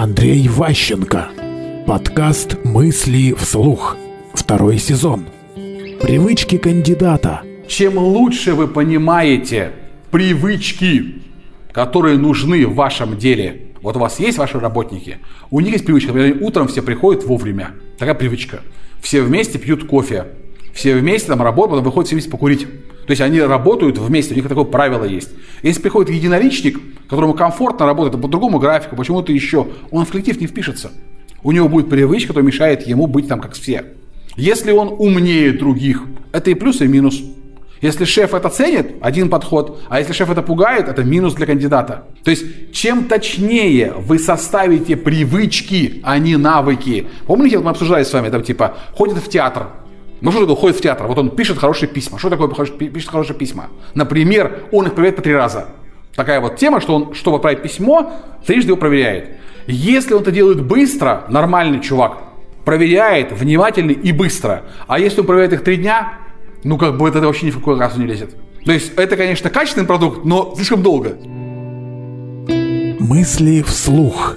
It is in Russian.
Андрей Ващенко. Подкаст «Мысли вслух». Второй сезон. Привычки кандидата. Чем лучше вы понимаете привычки, которые нужны в вашем деле, вот у вас есть ваши работники, у них есть привычка, например, утром все приходят вовремя. Такая привычка. Все вместе пьют кофе, все вместе там работают, потом выходят все вместе покурить. То есть они работают вместе, у них такое правило есть. Если приходит единоличник, которому комфортно работать по другому графику, почему-то еще, он в коллектив не впишется. У него будет привычка, которая мешает ему быть там как все. Если он умнее других, это и плюс, и минус. Если шеф это ценит, один подход, а если шеф это пугает, это минус для кандидата. То есть, чем точнее вы составите привычки, а не навыки. Помните, мы обсуждали с вами, там типа, ходит в театр, ну что такое ходит в театр? Вот он пишет хорошие письма. Что такое пишет хорошие письма? Например, он их проверяет по три раза. Такая вот тема, что он, чтобы отправить письмо, трижды его проверяет. Если он это делает быстро, нормальный чувак, проверяет внимательно и быстро. А если он проверяет их три дня, ну как бы это вообще ни в какой раз не лезет. То есть это, конечно, качественный продукт, но слишком долго. Мысли вслух.